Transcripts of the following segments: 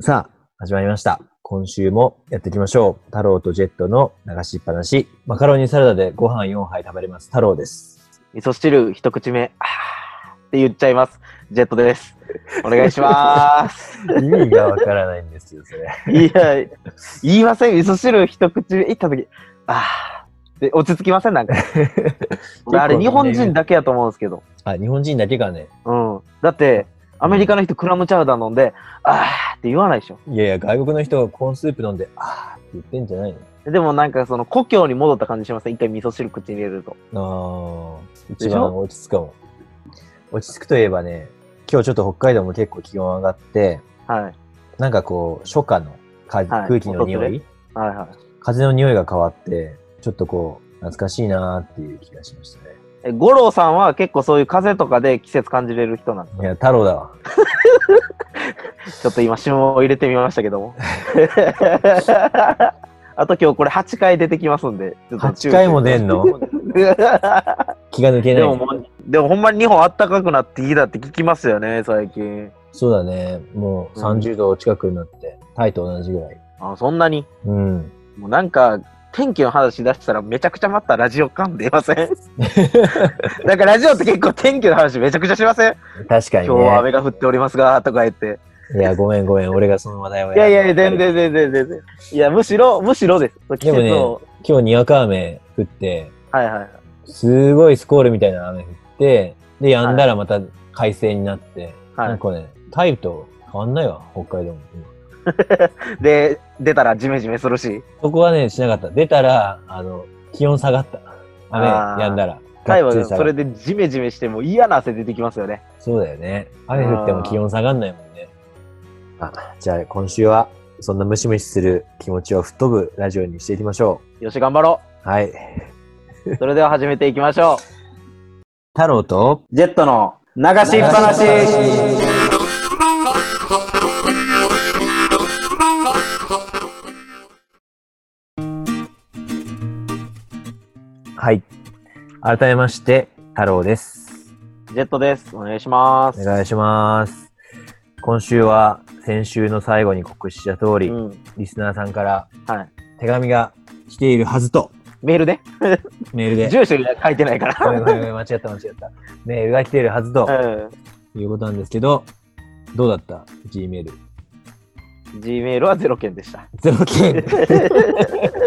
さあ、始まりました。今週もやっていきましょう。太郎とジェットの流しっぱなし。マカロニサラダでご飯4杯食べれます。太郎です。味噌汁一口目、あーって言っちゃいます。ジェットです。お願いします。意味がわからないんですよ、それ。いや、言いません。味噌汁一口目いったとき、あーで落ち着きません？なんか。あれ、日本人だけやと思うんですけど。あ、日本人だけがね、うん。だって、アメリカの人クラムチャウダー飲んで、あーって言わないでしょ。いやいや、外国の人がコーンスープ飲んで、あーって言ってんじゃないでもなんかその故郷に戻った感じしません？一回味噌汁口に入れると。のあー、一番落ち着くかも。落ち着くといえばね、今日ちょっと北海道も結構気温上がって、はい。なんかこう、初夏のかはい空気の匂い、はいはい。風の匂いが変わって、ちょっとこう、懐かしいなーっていう気がしましたね。え、五郎さんは結構そういう風とかで季節感じれる人なんですいや、太郎だわ。ちょっと今、旬を入れてみましたけども。あと今日これ8回出てきますんで。ちょっと注意8回も出んの？気が抜けない。でもでもほんまに日本あったかくなってきたって聞きますよね、最近。そうだね。もう30度近くになって、タイと同じぐらい。あ、そんなに？うん。もうなんか、天気の話出したらめちゃくちゃまたラジオ感出ません？なんかラジオって結構天気の話めちゃくちゃしません？確かに今日はね。雨が降っておりますが、とか言って。いや、ごめんごめん。俺がその話題をいやいや、全然全然全然。いや、むしろ、むしろです。季でもね。今日にわか雨降って、はいはいはい。すごいスコールみたいな雨降って、で、止んだらまた快晴になって、はい。なんかね、タイと変わんないわ、北海道も。今 で、出たらジメジメするし。そこはね、しなかった。出たら、あの、気温下がった。雨あー止んだら。タイはがっつり下がるそれでジメジメしても嫌な汗出てきますよね。そうだよね。雨降っても気温下がんないもんね。あ、じゃあ今週は、そんなムシムシする気持ちを吹っ飛ぶラジオにしていきましょよし、頑張ろう。はい。う。それでは始めていきましょ太郎と、う。ジェットの流しっぱなし。はい。改めまして、太郎です。ジェットです。お願いします。お願いします。今週は、先週の最後に告知した通り、うん。リスナーさんからはい。手紙が来ているはずと、メールで メールで、住所書いてないから。ごめんごめん、間違った間違った。メールが来ているはずとうん。いうことなんですけど、どうだった ?G メール。G メールはゼロ件でした。ゼロ件。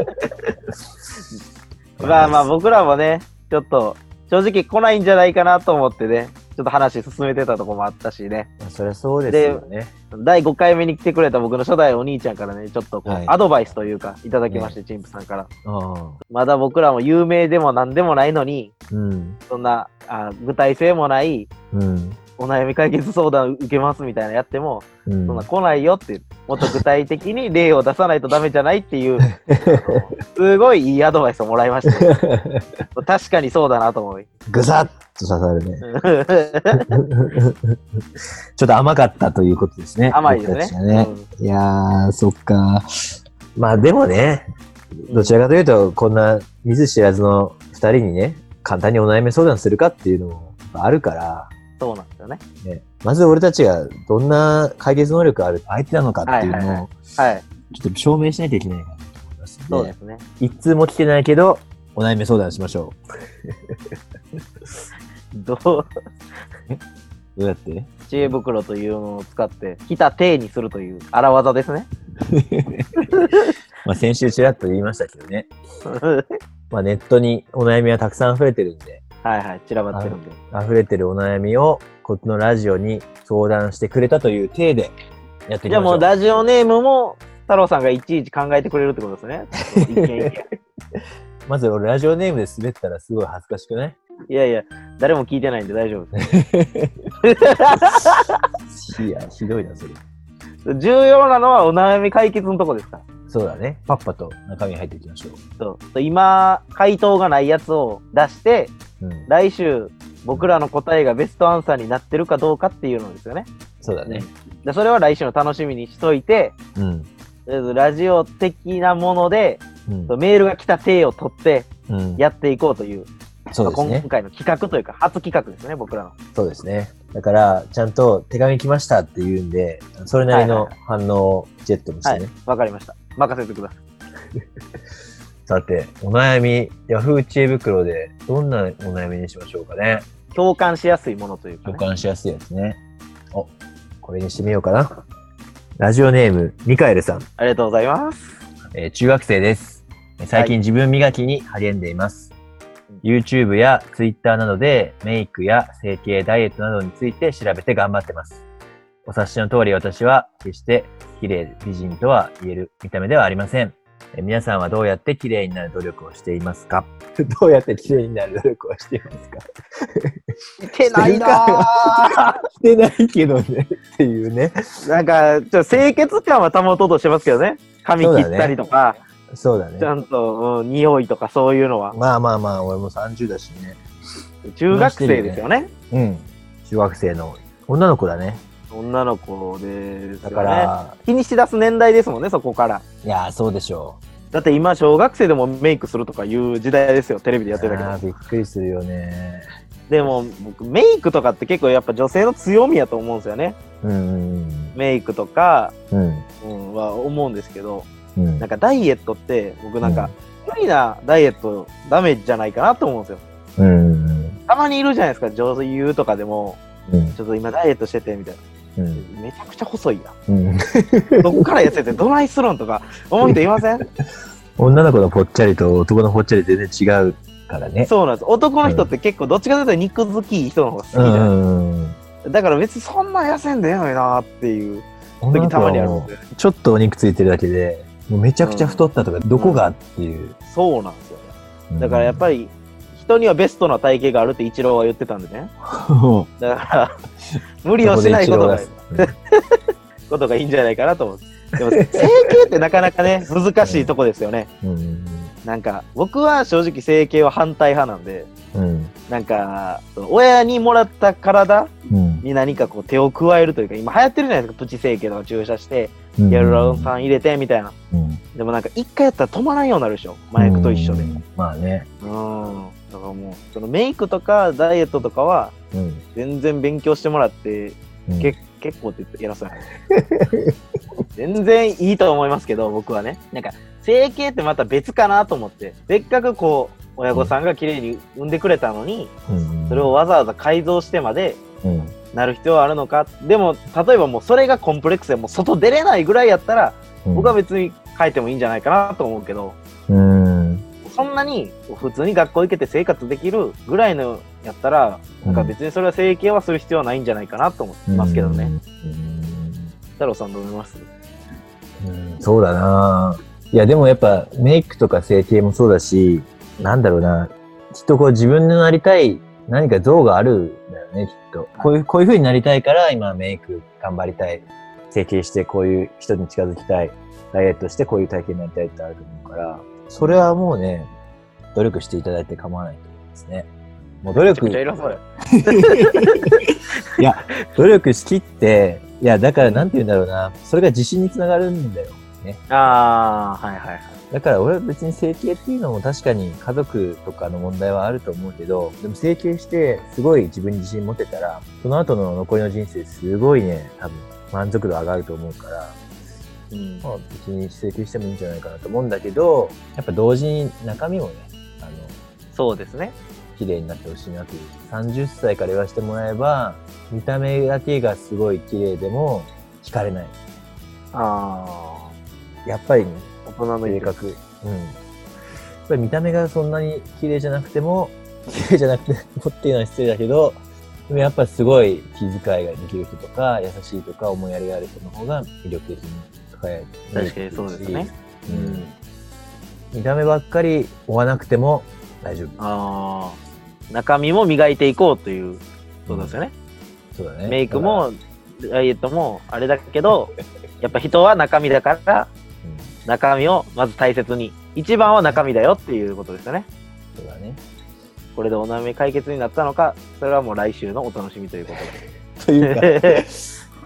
まあまあ僕らもね、ちょっと正直来ないんじゃないかなと思ってね、ちょっと話進めてたとこもあったしね。まあそりゃそうですよね。第5回目に来てくれた僕の初代お兄ちゃんからね、ちょっとこう、はいアドバイスというか、いただきまして、チンプさんから。あまだ僕らも有名でも何でもないのに、あうん。そんなあ具体性もない、うん。お悩み解決相談受けますみたいなやっても、うんそんな来ないよって、もっと具体的に例を出さないとダメじゃないっていう、すごいいいアドバイスをもらいました。確かにそうだなと思い。ぐさっと刺さるね。ちょっと甘かったということですね。甘いですね僕たちはねいやー、そっか。まあでもね、うんどちらかというと、こんな見ず知らずの二人にね、簡単にお悩み相談するかっていうのもあるから、そうなんですよね。ね、まず俺たちがどんな解決能力ある相手なのかっていうのを、はい。ちょっと証明しないといけないかなと思いますそうですね。一通も来てないけど、お悩み相談しましょ どう、う。どうやって？知恵袋というのを使って、来た体にするという荒技ですね。まあ先週ちらっと言いましたけどね。まあネットにお悩みはたくさん溢れてるんで、はいはい、散らばってるんで。溢れてるお悩みをこっちのラジオに相談してくれたという体でやっていきましょう。じゃあもうラジオネームも、太郎さんがいちいち考えてくれるってことですね。まず俺ラジオネームで滑ったらすごい恥ずかしくない？いやいや、誰も聞いてないんで大丈夫です。いや、ひどいな、それ。重要なのはお悩み解決のとこですか？ら。そうだね。パッパと中身に入っていきましょそう今、回答がないやつを出して、う。うん。来週、僕らの答えがベストアンサーになってるかどうかっていうのですよね。そうだね。でそれは来週の楽しみにしといて、うん。とりあえずラジオ的なもので、うん。メールが来た体を取ってうん。やっていこうというそうですね今。回の企画というか、初企画ですね、僕らの。そうですね。だから、ちゃんと手紙来ましたって言うんで、それなりの反応をジェットにしはいてね。、わかりました。任せてください。さて、お悩み、ヤフー知恵袋でどんなお悩みにしましょうかね。共感しやすいものというか、共ね。感しやすいやつね。お、これにしてみようかな。ラジオネーム、ミカエルさん。ありがとうございます。えー中学生です。えー最近自分磨きに励んでいます。うん YouTube や Twitter などでメイクや整形、ダイエットなどについて調べて頑張ってます。お察しの通り私は決して綺麗、美人とは言える見た目ではありません。えー皆さんはどうやって綺麗になる努力をしていますか？どうやって綺麗になる努力をしていますか？してないなぁしてないけどねっていうね。なんか、ちょっと清潔感は保とうとしてますけどね。髪切ったりとか、そうだねち。ゃんと、うん、匂いとかそういうのは。まあまあまあ、俺も30だしね。中学生ですよね。うん。中学生の女の子だね。女の子ですね。から、気にしだす年代ですもんね、そこから。いやー、そうでしょだって今、小学生でもメイクするとかいう時代ですよ、テレビう。でやってたけどびっくりするよね。でも、僕、メイクとかって結構やっぱ女性の強みやと思うんですよね。メイクとか、うん。うん、は思うんですけど、うん。なんかダイエットって、僕なんか、無理なダイエットダメじゃないかなと思うんですよ。うん。うん。たまにいるじゃないですか、女優とかでも、うん。ちょっと今ダイエットしてて、みたいうん。な。めちゃくちゃ細いやん。うん。どっから痩せてどないするんとか思う人いません？女の子のぽっちゃりと男のぽっちゃり全然違うからね。そうなんです。男の人って結構どっちかというと肉好きい人の方が好きじうゃない、んうん。だから別にそんな痩せんでええのになっていう時たまにあるんで。ちょっとお肉ついてるだけで、もうめちゃくちゃ太ったとか、どこがっていう。そうなんですよね。だからやっぱり人にはベストな体型があるってイチローは言ってたんでね。り、だから無理をしないことがそ ことがいいんじゃないかなと思う。でも整形ってなかなかね難しいとこですよね。うん。なんか僕は正直整形は反対派なんで、うん。なんか親にもらった体うん。に何かこう手を加えるというか今流行ってるじゃないですかプチ整形とか注射してうん。ヒアルロン酸入れてみたいな。うん。でもなんか一回やったら止まらんようになるでしょ麻薬と一緒で。うんまあね。うん。だからもうそのメイクとかダイエットとかはうん。全然勉強してもらってうん。け結構って言って偉そうや。な 全然いいと思いますけど僕はね。なんか整形ってまた別かなと思って。せっかくこう親御さんが綺麗に産んでくれたのに、うん。それをわざわざ改造してまでうん。なる必要はあるのか。でも例えばもうそれがコンプレックスでもう外出れないぐらいやったら、うん。僕は別に変えてもいいんじゃないかなと思うけど。うん。そんなに普通に学校行けて生活できるぐらいのやったら、なんか別にそれは整形はする必要はないんじゃないかなと思いますけどね。うん。太郎さんどう思います？うんそうだないや、でもやっぱメイクとか整形もそうだし、なんだろうな。きっとこう自分のなりたい何か像があるんだよね、きっと。こういう、こういう風になりたいから今メイク頑張りたい。整形してこういう人に近づきたい。ダイエットしてこういう体型になりたいってあると思うから、それはもうね、努力していただいて構わないと思いますね。もう努力。いや、努力しきって、いや、だからなんて言うんだろうな。それが自信につながるんだよ。ああ、はいはいはい。だから俺は別に整形っていうのも確かに家族とかの問題はあると思うけど、でも整形してすごい自分に自信持てたら、その後の残りの人生すごいね、多分満足度上がると思うから、うんまあ別に整形してもいいんじゃないかなと思うんだけど、やっぱ同時に中身もね、あの、そうですね。綺麗になってほしいなという。30歳から言わせてもらえば、見た目だけがすごい綺麗でも惹かれない。あやっぱりね、あ、大人の性格。うん。やっぱり見た目がそんなに綺麗じゃなくても、綺麗じゃなくてもっていうのは失礼だけど、でもやっぱりすごい気遣いができる人とか、優しいとか、思いやりがある人の方が魅力的に輝いて確かにそうですね。ううんん。見た目ばっかり追わなくても大丈夫。ああ。中身も磨いていこうということですよね。そうだね。メイクも、ダイエットもあれだけど、やっぱ人は中身だから、中身をまず大切に。一番は中身だよっていうことですよね。そうだね。これでお悩み解決になったのか、それはもう来週のお楽しみということ というか、で。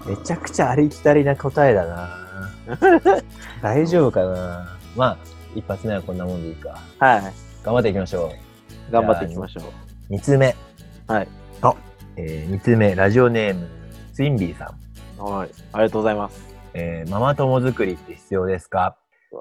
めちゃくちゃありきたりな答えだな 大丈夫かな？まあ、一発目はこんなもんでいいか。はい。頑張っていきましょう。頑張っていきましょう。2通目。はい。あ、えー、2通目、ラジオネーム、ツインビーさん。はい。ありがとうございます。えーママ友作りって必要ですか？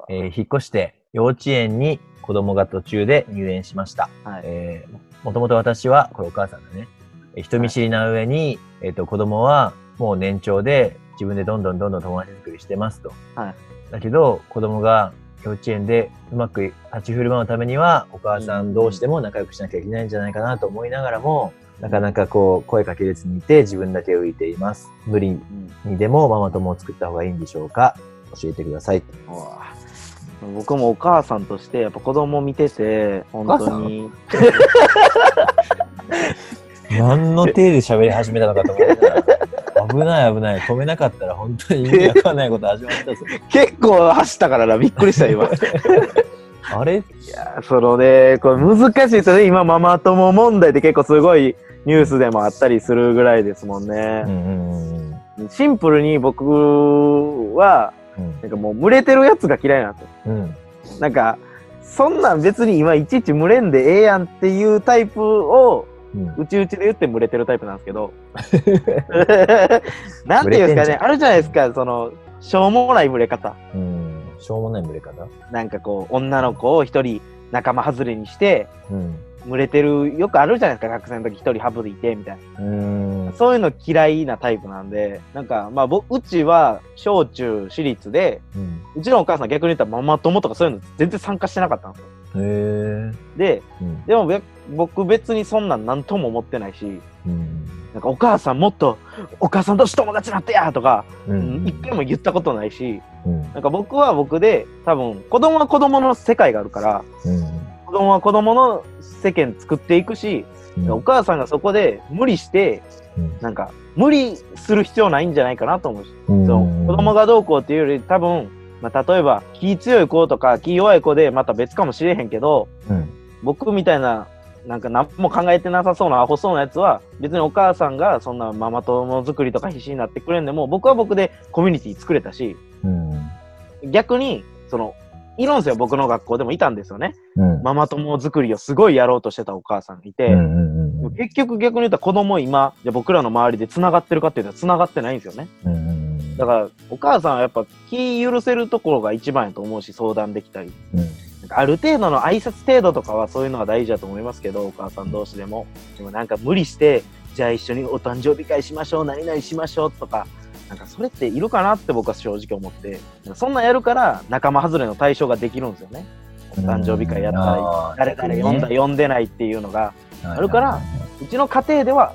えー引っ越して幼稚園に子供が途中で入園しました。はい。えーもともと私は、これお母さんだね。えー人見知りな上に、えっ、と、子供はもう年長で自分でどんどんどんどん友達してますと。はいだけど、子供が幼稚園でうまく立ち振る舞うためには、お母さん同士でも仲良くしなきゃいけないんじゃないかなと思いながらも、なかなかこう、声かけれずにいて自分だけ浮いています。無理うんにでもママ友を作った方がいいんでしょうか？教えてください。僕もお母さんとして、やっぱ子供見てて、本当に。何の手で喋り始めたのかと思ったら、危ない危ない。止めなかったら本当に意味わかんないこと始まったぞ。結構走ったからな、びっくりした、今。い あれ？や、そのね、これ難しいですよね。今、ママ友問題って結構すごいニュースでもあったりするぐらいですもんうんねう。んうんシンプルに僕は、うんなんかもう群れてるやつが嫌いなんですよ。うんなんか、そんなん別に今いちいち群れんでええやんっていうタイプを、うんうちうちで言って群れてるタイプなんですけど。なんていうんですかね、あるじゃないですか、その、しょうもない群れ方。うん。しょうもない群れ方？なんかこう、女の子を一人仲間外れにして、うん。群れてる、よくあるじゃないですか、学生の時一人ハブでいて、みたいな。うん。そういうの嫌いなタイプなんで、なんか、まあ、僕、うちは、小中私立で、うん。うちのお母さん逆に言ったらママ友とかそういうの全然参加してなかったんですよ。へえで、うん。でもべ僕別にそんなん何とも思ってないし、うん。なんかお母さんもっとお母さんとし友達になってやとか、うん。一回も言ったことないし、うん。なんか僕は僕で多分子供は子供の世界があるから、うん。子供は子供の世間作っていくし、うん。お母さんがそこで無理して、うん。なんか無理する必要ないんじゃないかなと思うし、うん。そう子供がどうこうっていうより多分、まあ、例えば気強い子とか気弱い子でまた別かもしれへんけど、うん。僕みたいな、なんか何も考えてなさそうなアホそうなやつは、別にお母さんがそんなママ友作りとか必死になってくれんでも、僕は僕でコミュニティ作れたし、うん逆に、その、いるんですよ、僕の学校でもいたんですよね。うんママ友作りをすごいやろうとしてたお母さんがいて、うんうん結局逆に言ったら子供今、じゃあ僕らの周りで繋がってるかっていうと繋がってないんですよね。うんうんだから、お母さんはやっぱ気許せるところが一番やと思うし、相談できたり。うんある程度の挨拶程度とかはそういうのが大事だと思いますけど、お母さん同士でも。でもなんか無理して、じゃあ一緒にお誕生日会しましょう、何々しましょうとか、なんかそれっているかなって僕は正直思って、そんなんやるから仲間外れの対象ができるんですよね。お誕生日会やったら、誰々呼んだ、呼んでないっていうのが、あるからうちの家庭では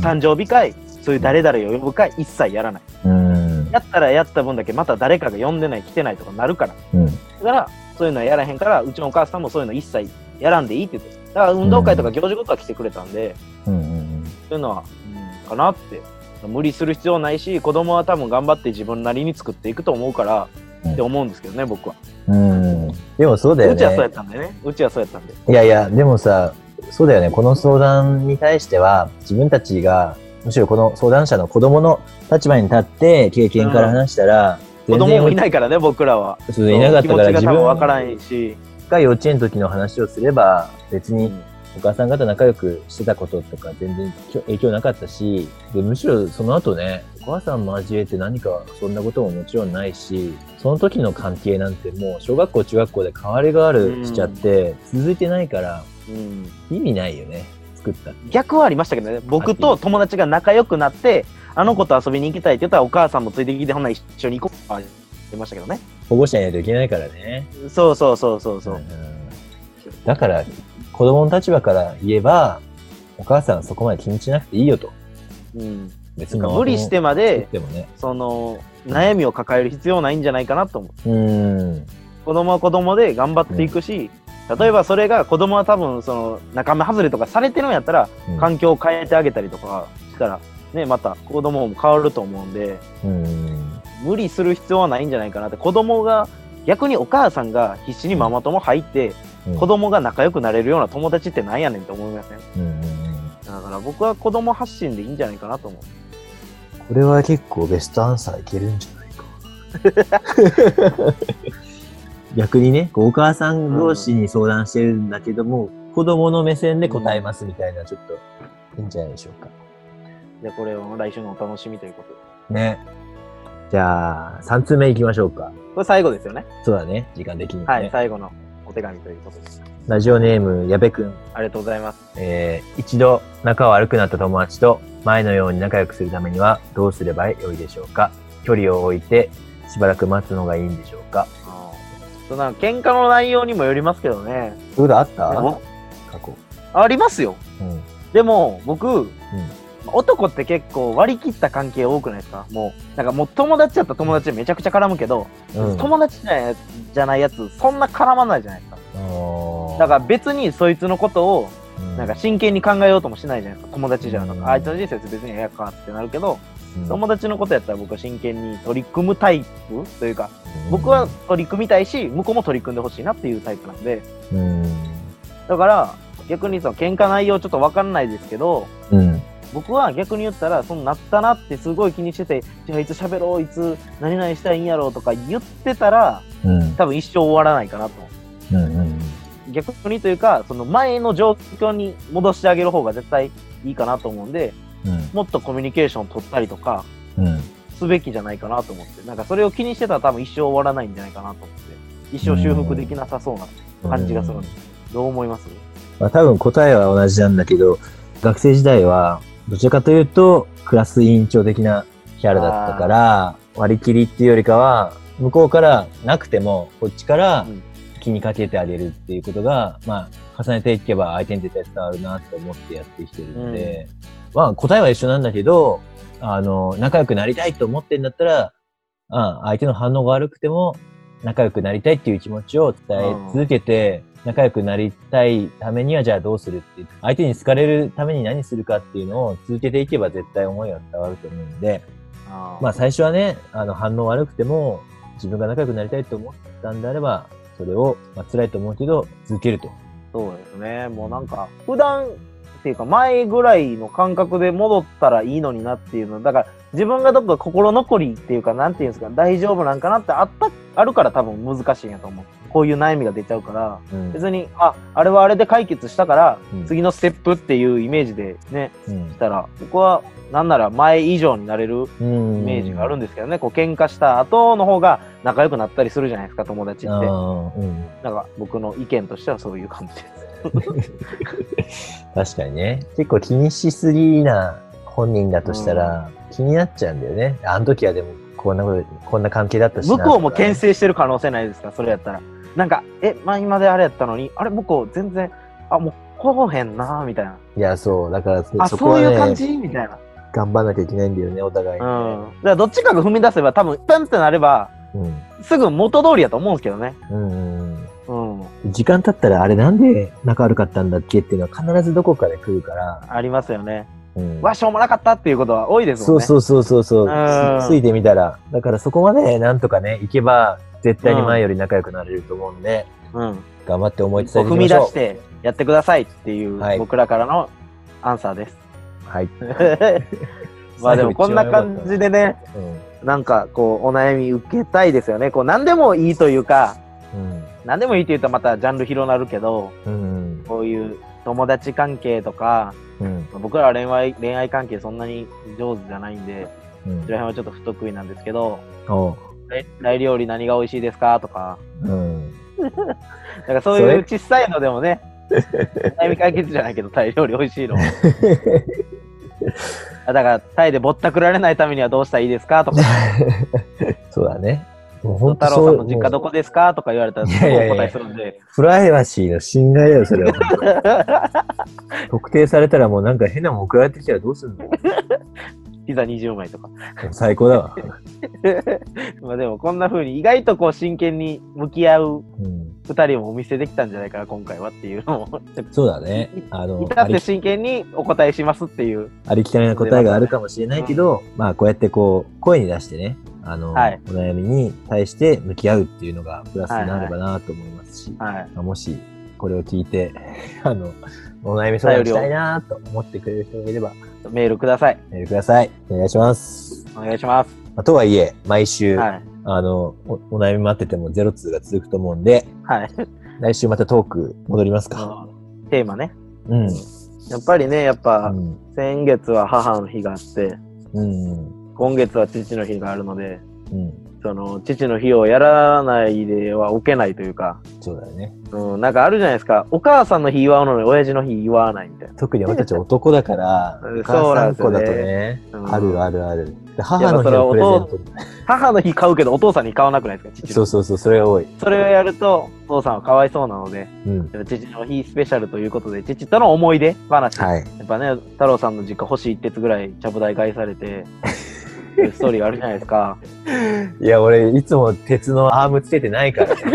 誕生日会、そういう誰々を呼ぶ会一切やらない。うんやったらやった分だけまた誰かが呼んでない、来てないとかなるから。うんだから、そういうのはやらへんから、うちのお母さんもそういうの一切やらんでいいって言って。だから運動会とか行事ごとは来てくれたんで、うんうんそういうのは、うん、かなって。無理する必要ないし、子供は多分頑張って自分なりに作っていくと思うから、うん。って思うんですけどね、僕は。うん。でもそうだようちはそうやっね。たんでね。うちはそうやったんで。いやいや、でもさ、そうだよね。この相談に対しては、自分たちが、むしろこの相談者の子供の立場に立って、経験から話したら、子供もいいないからね、僕らは。そういなかったから自分わからんし。が幼稚園の時の話をすれば、別にうんお母さん方仲良くしてたこととか全然影響なかったし、でむしろその後ね、お母さん交えて何かそんなことももちろんないし、その時の関係なんてもう小学校中学校で変わりがあるしちゃって、続いてないからうん意味ないよね、作った。逆はありましたけどね、僕と友達が仲良くなって、あの子と遊びに行きたいって言ったら、お母さんもついてきて、ほんなら一緒に行こうって言いましたけどね。保護者いないといけないからね。そうそうそうそうそう。んだから、子供の立場から言えば、お母さんはそこまで気にしなくていいよと。うん。別なんか無理してまで、でもね。その、悩みを抱える必要ないんじゃないかなと思う。うん。子供は子供で頑張っていくし、例えばそれが子供は多分その仲間外れとかされてるんやったら、うん環境を変えてあげたりとかしたら、ね、また子供も変わると思うんで、うん。無理する必要はないんじゃないかなって、子供が、逆にお母さんが必死にママ友入って、うん子供が仲良くなれるような友達ってなんやねんって思いません？うんうんうんだから僕は子供発信でいいんじゃないかなと思う。これは結構ベストアンサーいけるんじゃないか。逆にね、お母さん同士に相談してるんだけども、子供の目線で答えますみたいな、ちょっと、いいんじゃないでしょうか。じゃあこれを来週のお楽しみということで。ね。じゃあ、3通目行きましょうか。これ最後ですよね。そうだね、時間的にね。はい、最後のお手紙ということです。ラジオネーム、矢部くん。ありがとうございます。えー一度仲悪くなった友達と前のように仲良くするためにはどうすればよいでしょうか距離を置いてしばらく待つのがいいんでしょうかそうなんか喧嘩の内容にもよりますけどね。そういうことあった？過去。ありますよ。うん。でも、僕、男って結構割り切った関係多くないですか？もう、なんかもう友達やったら友達でめちゃくちゃ絡むけど、うん。友達じゃないじゃないやつ、そんな絡まないじゃないですか。あだから別にそいつのことを、らなんか、真剣に考えようともしないじゃないですか。友達じゃなかったうんら。あいつの人生別にええやかってなるけど、うん友達のことやったら僕は真剣に取り組むタイプというか、僕は取り組みたいし、向こうも取り組んでほしいなっていうタイプなんで、うん。だから、逆にその喧嘩内容ちょっとわかんないですけど、うん。僕は逆に言ったら、そのなったなってすごい気にしてて、じゃあいつ喋ろう、いつ何々したいんやろうとか言ってたら、うん。多分一生終わらないかなと。うん。うん。逆にというか、その前の状況に戻してあげる方が絶対いいかなと思うんで、うん。もっとコミュニケーション取ったりとか、うん。すべきじゃないかなと思って、なんかそれを気にしてたら多分一生終わらないんじゃないかなと思って、一生修復できなさそうな感じがするんです。どう思います？まあ、多分答えは同じなんだけど、学生時代は、どちらかというと、クラス委員長的なキャラだったから、割り切りっていうよりかは、向こうからなくても、こっちからうん。気にかけてあげるっていうことが、まあ、重ねていけば相手に絶対伝わるなって思ってやってきてるので、まあ、答えは一緒なんだけど、あの、仲良くなりたいと思ってんだったら、あ相手の反応が悪くても、仲良くなりたいっていう気持ちを伝え続けて、仲良くなりたいためにはじゃあどうするっていう、相手に好かれるために何するかっていうのを続けていけば絶対思いは伝わると思うんで、あまあ最初はね、あの反応悪くても、自分が仲良くなりたいと思ったんであれば、それを、まあ辛いと思うけど、続けると。そうですね。もうなんか、普段っていうか前ぐらいの感覚で戻ったらいいのになっていうの。だから自分がどっか心残りっていうか、なんていうんですか、大丈夫なんかなってあった、あるから多分難しいんやと思う。こういう悩みが出ちゃうから、うん。別に、あ、あれはあれで解決したから、うん次のステップっていうイメージでね、うんしたら、僕は、なんなら前以上になれるイイメージがあるんですけどね、こう喧嘩した後の方が仲良くなったりするじゃないですか、友達って。うん。なんか僕の意見としてはそういう感じです。確かにね。結構気にしすぎな本人だとしたら、気になっちゃうんだよね。あの時はでも、こんなこと、こんな関係だったしな向こうも牽制。制してる可能性ないですか、それやったら。なんか、え、前まであれやったのに、あれ、向こう全然、あ、もう来おへんな、みたいな。いや、そう。だから、あ、そこはそういう感ね、じ？みたいな。頑張んなきゃいけないんだよね、お互い。うん。だからどっちかが踏み出せば、多分、プンってなれば、うん。すぐ元通りやと思うんですけどね。うん。うん。時間経ったら、あれなんで仲悪かったんだっけっていうのは必ずどこかで来るから。ありますよね。うん。わ、しょうもなかったっていうことは多いですもんね。そうそうそうそうそううんつついてみたら。だからそこまでなんとかね、行けば、絶対に前より仲良くなれると思うんで、うん。頑張って思い伝えていきましょう。出してやってくださいっていうはい僕らからのアンサーです。はい。まあでもこんな感じでね、うん。なんかこうお悩み受けたいですよね。こう何でもいいというか、うん。何でもいいって言うとまたジャンル広なるけど、うん。こういう友達関係とか、うん。僕らは恋愛恋愛関係そんなに上手じゃないんで、うんその辺はちょっと不得意なんですけど、来来料理何が美味しいですかとか、うん。なんかそういう小さいのでもね、悩み解決じゃないけど、タイ料理美味しいの。あだから、タイでぼったくられないためにはどうしたらいいですかとか、そうだね。もう本当太郎さんの実家どこですかとか言われたら、すぐいやいやいやお答えするんで。プライバシーの侵害だよ、それは。特定されたらもうなんか変なもん送られてきたらどうすんの？ピザ20枚とか。最高だわ。まあでも、こんな風に意外とこう真剣に向き合ううん。二人をお見せできたんじゃないかな、今回はっていうのを。そうだね。あの、至って真剣にお答えしますっていう。ありきたりな答えがあるかもしれないけど、まあこうやってこう、声に出してね、あの、はいお悩みに対して向き合うっていうのがプラスになればなと思いますし、はい。まあもしこれを聞いて、あの、お悩み相談したいなと思ってくれる人がいれば、メールください。メールください。お願いします。お願いします。まあとはいえ、毎週、はい。あのお、お悩み待っててもゼロ通が続くと思うんで、はい。来週またトーク戻りますか？うんテーマね。うん。やっぱりね、やっぱ、うん。先月は母の日があって、うん。今月は父の日があるので、うん。その、父の日をやらないではおけないというか、そうだよね。うん、なんかあるじゃないですか。お母さんの日祝うのに親父の日祝わないみたいな。特に俺たち男だからうん、お母さん子だとそうなんですね、うんあるあるある。で母の日のプレゼント。母の日買うけどお父さんに買わなくないですか父のそうそうそう、それが多い。それをやると、お父さんはかわいそうなので、うん。父の日スペシャルということで、父との思い出話。はい。やっぱね、太郎さんの実家星一徹ぐらいちゃぶ台返されて、そういうストーリーあるじゃないですか。いや、俺、いつも鉄のアームつけてないからね。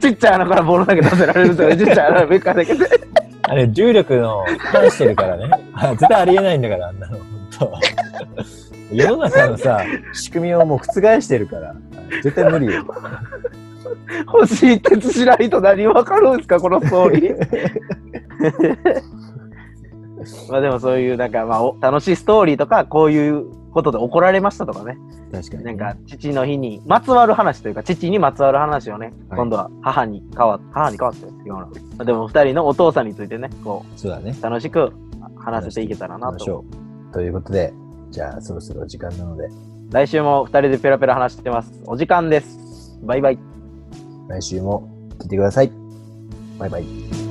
ちっちゃい穴からボール投げさせられるんですよね。ちっちゃい穴からベッカーだけで。あれ、重力の反してるからね。あ絶対ありえないんだから、あんなの。本当世の中のさ、仕組みをもう覆してるから。絶対無理よ。星一徹しないと何わかるんですか、このストーリー。まあでもそういう、なんかまあお楽しいストーリーとか、こういうことで怒られましたとかね。確かに。なんか、父の日にまつわる話というか、父にまつわる話をね、はい今度は母に変わっ母に変わって違うな。まあでも二人のお父さんについてね、こそうだね。う、楽しく話せていけたらなと。ということで、じゃあそろそろ時間なので、来週も二人でペラペラ話してます。お時間です。バイバイ。来週も聞いてください。バイバイ。